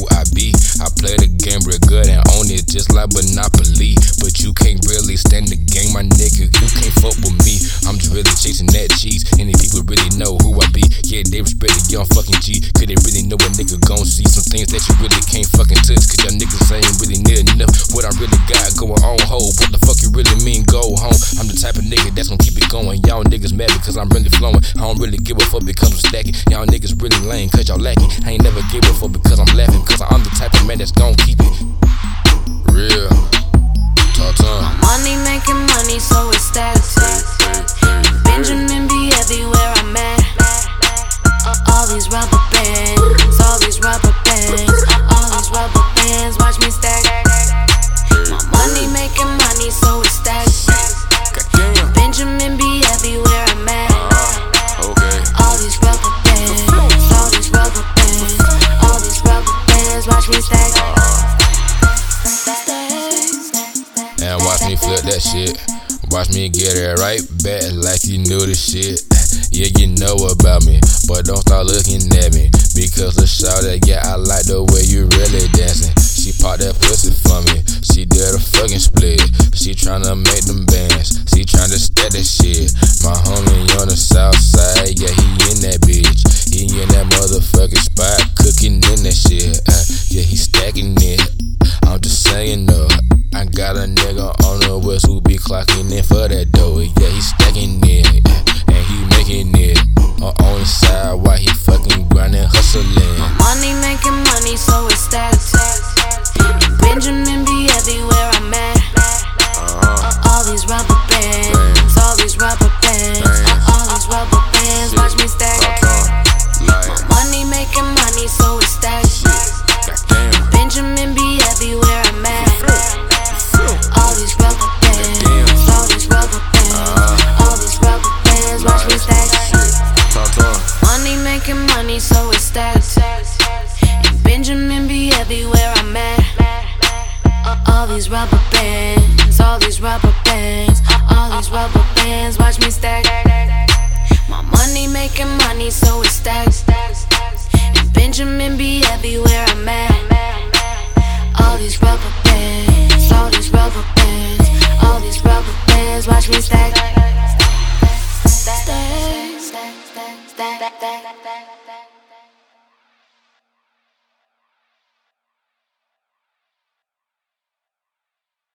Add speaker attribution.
Speaker 1: who I be. I play the game real good and own it just like Monopoly. But you can't really stand the game, my nigga. You can't fuck with me. I'm just really chasing that cheese. Any people really know who I be. Yeah, they respect the young fucking G. Could they really know a nigga gon' see some things that you really can't fucking touch? Cause y'all niggas ain't really near enough. What I really got going on, hold. What the fuck you really type of nigga that's gonna keep it going. Y'all niggas mad because I'm really flowing. I don't really give a fuck because I'm stacking. Y'all niggas really lame cause y'all lacking. I ain't never give a fuck because I'm laughing. Cause I'm the type of man that's gon' keep it real.
Speaker 2: Watch
Speaker 1: that shit. Watch me get it right back like you knew the shit. Yeah, you know about me, but don't start looking at me. Because the shout that, yeah, I like the clocking in for that
Speaker 2: status. And Benjamin be everywhere I'm at. Uh, all these rubber bands, all these rubber bands, all these rubber bands. Watch me stack. My money making money, so it's stacked. And Benjamin be everywhere I'm at. All these rubber bands, all these rubber bands, all these rubber bands. Watch me stack. Stack, stack, stack, stack, stack, stack.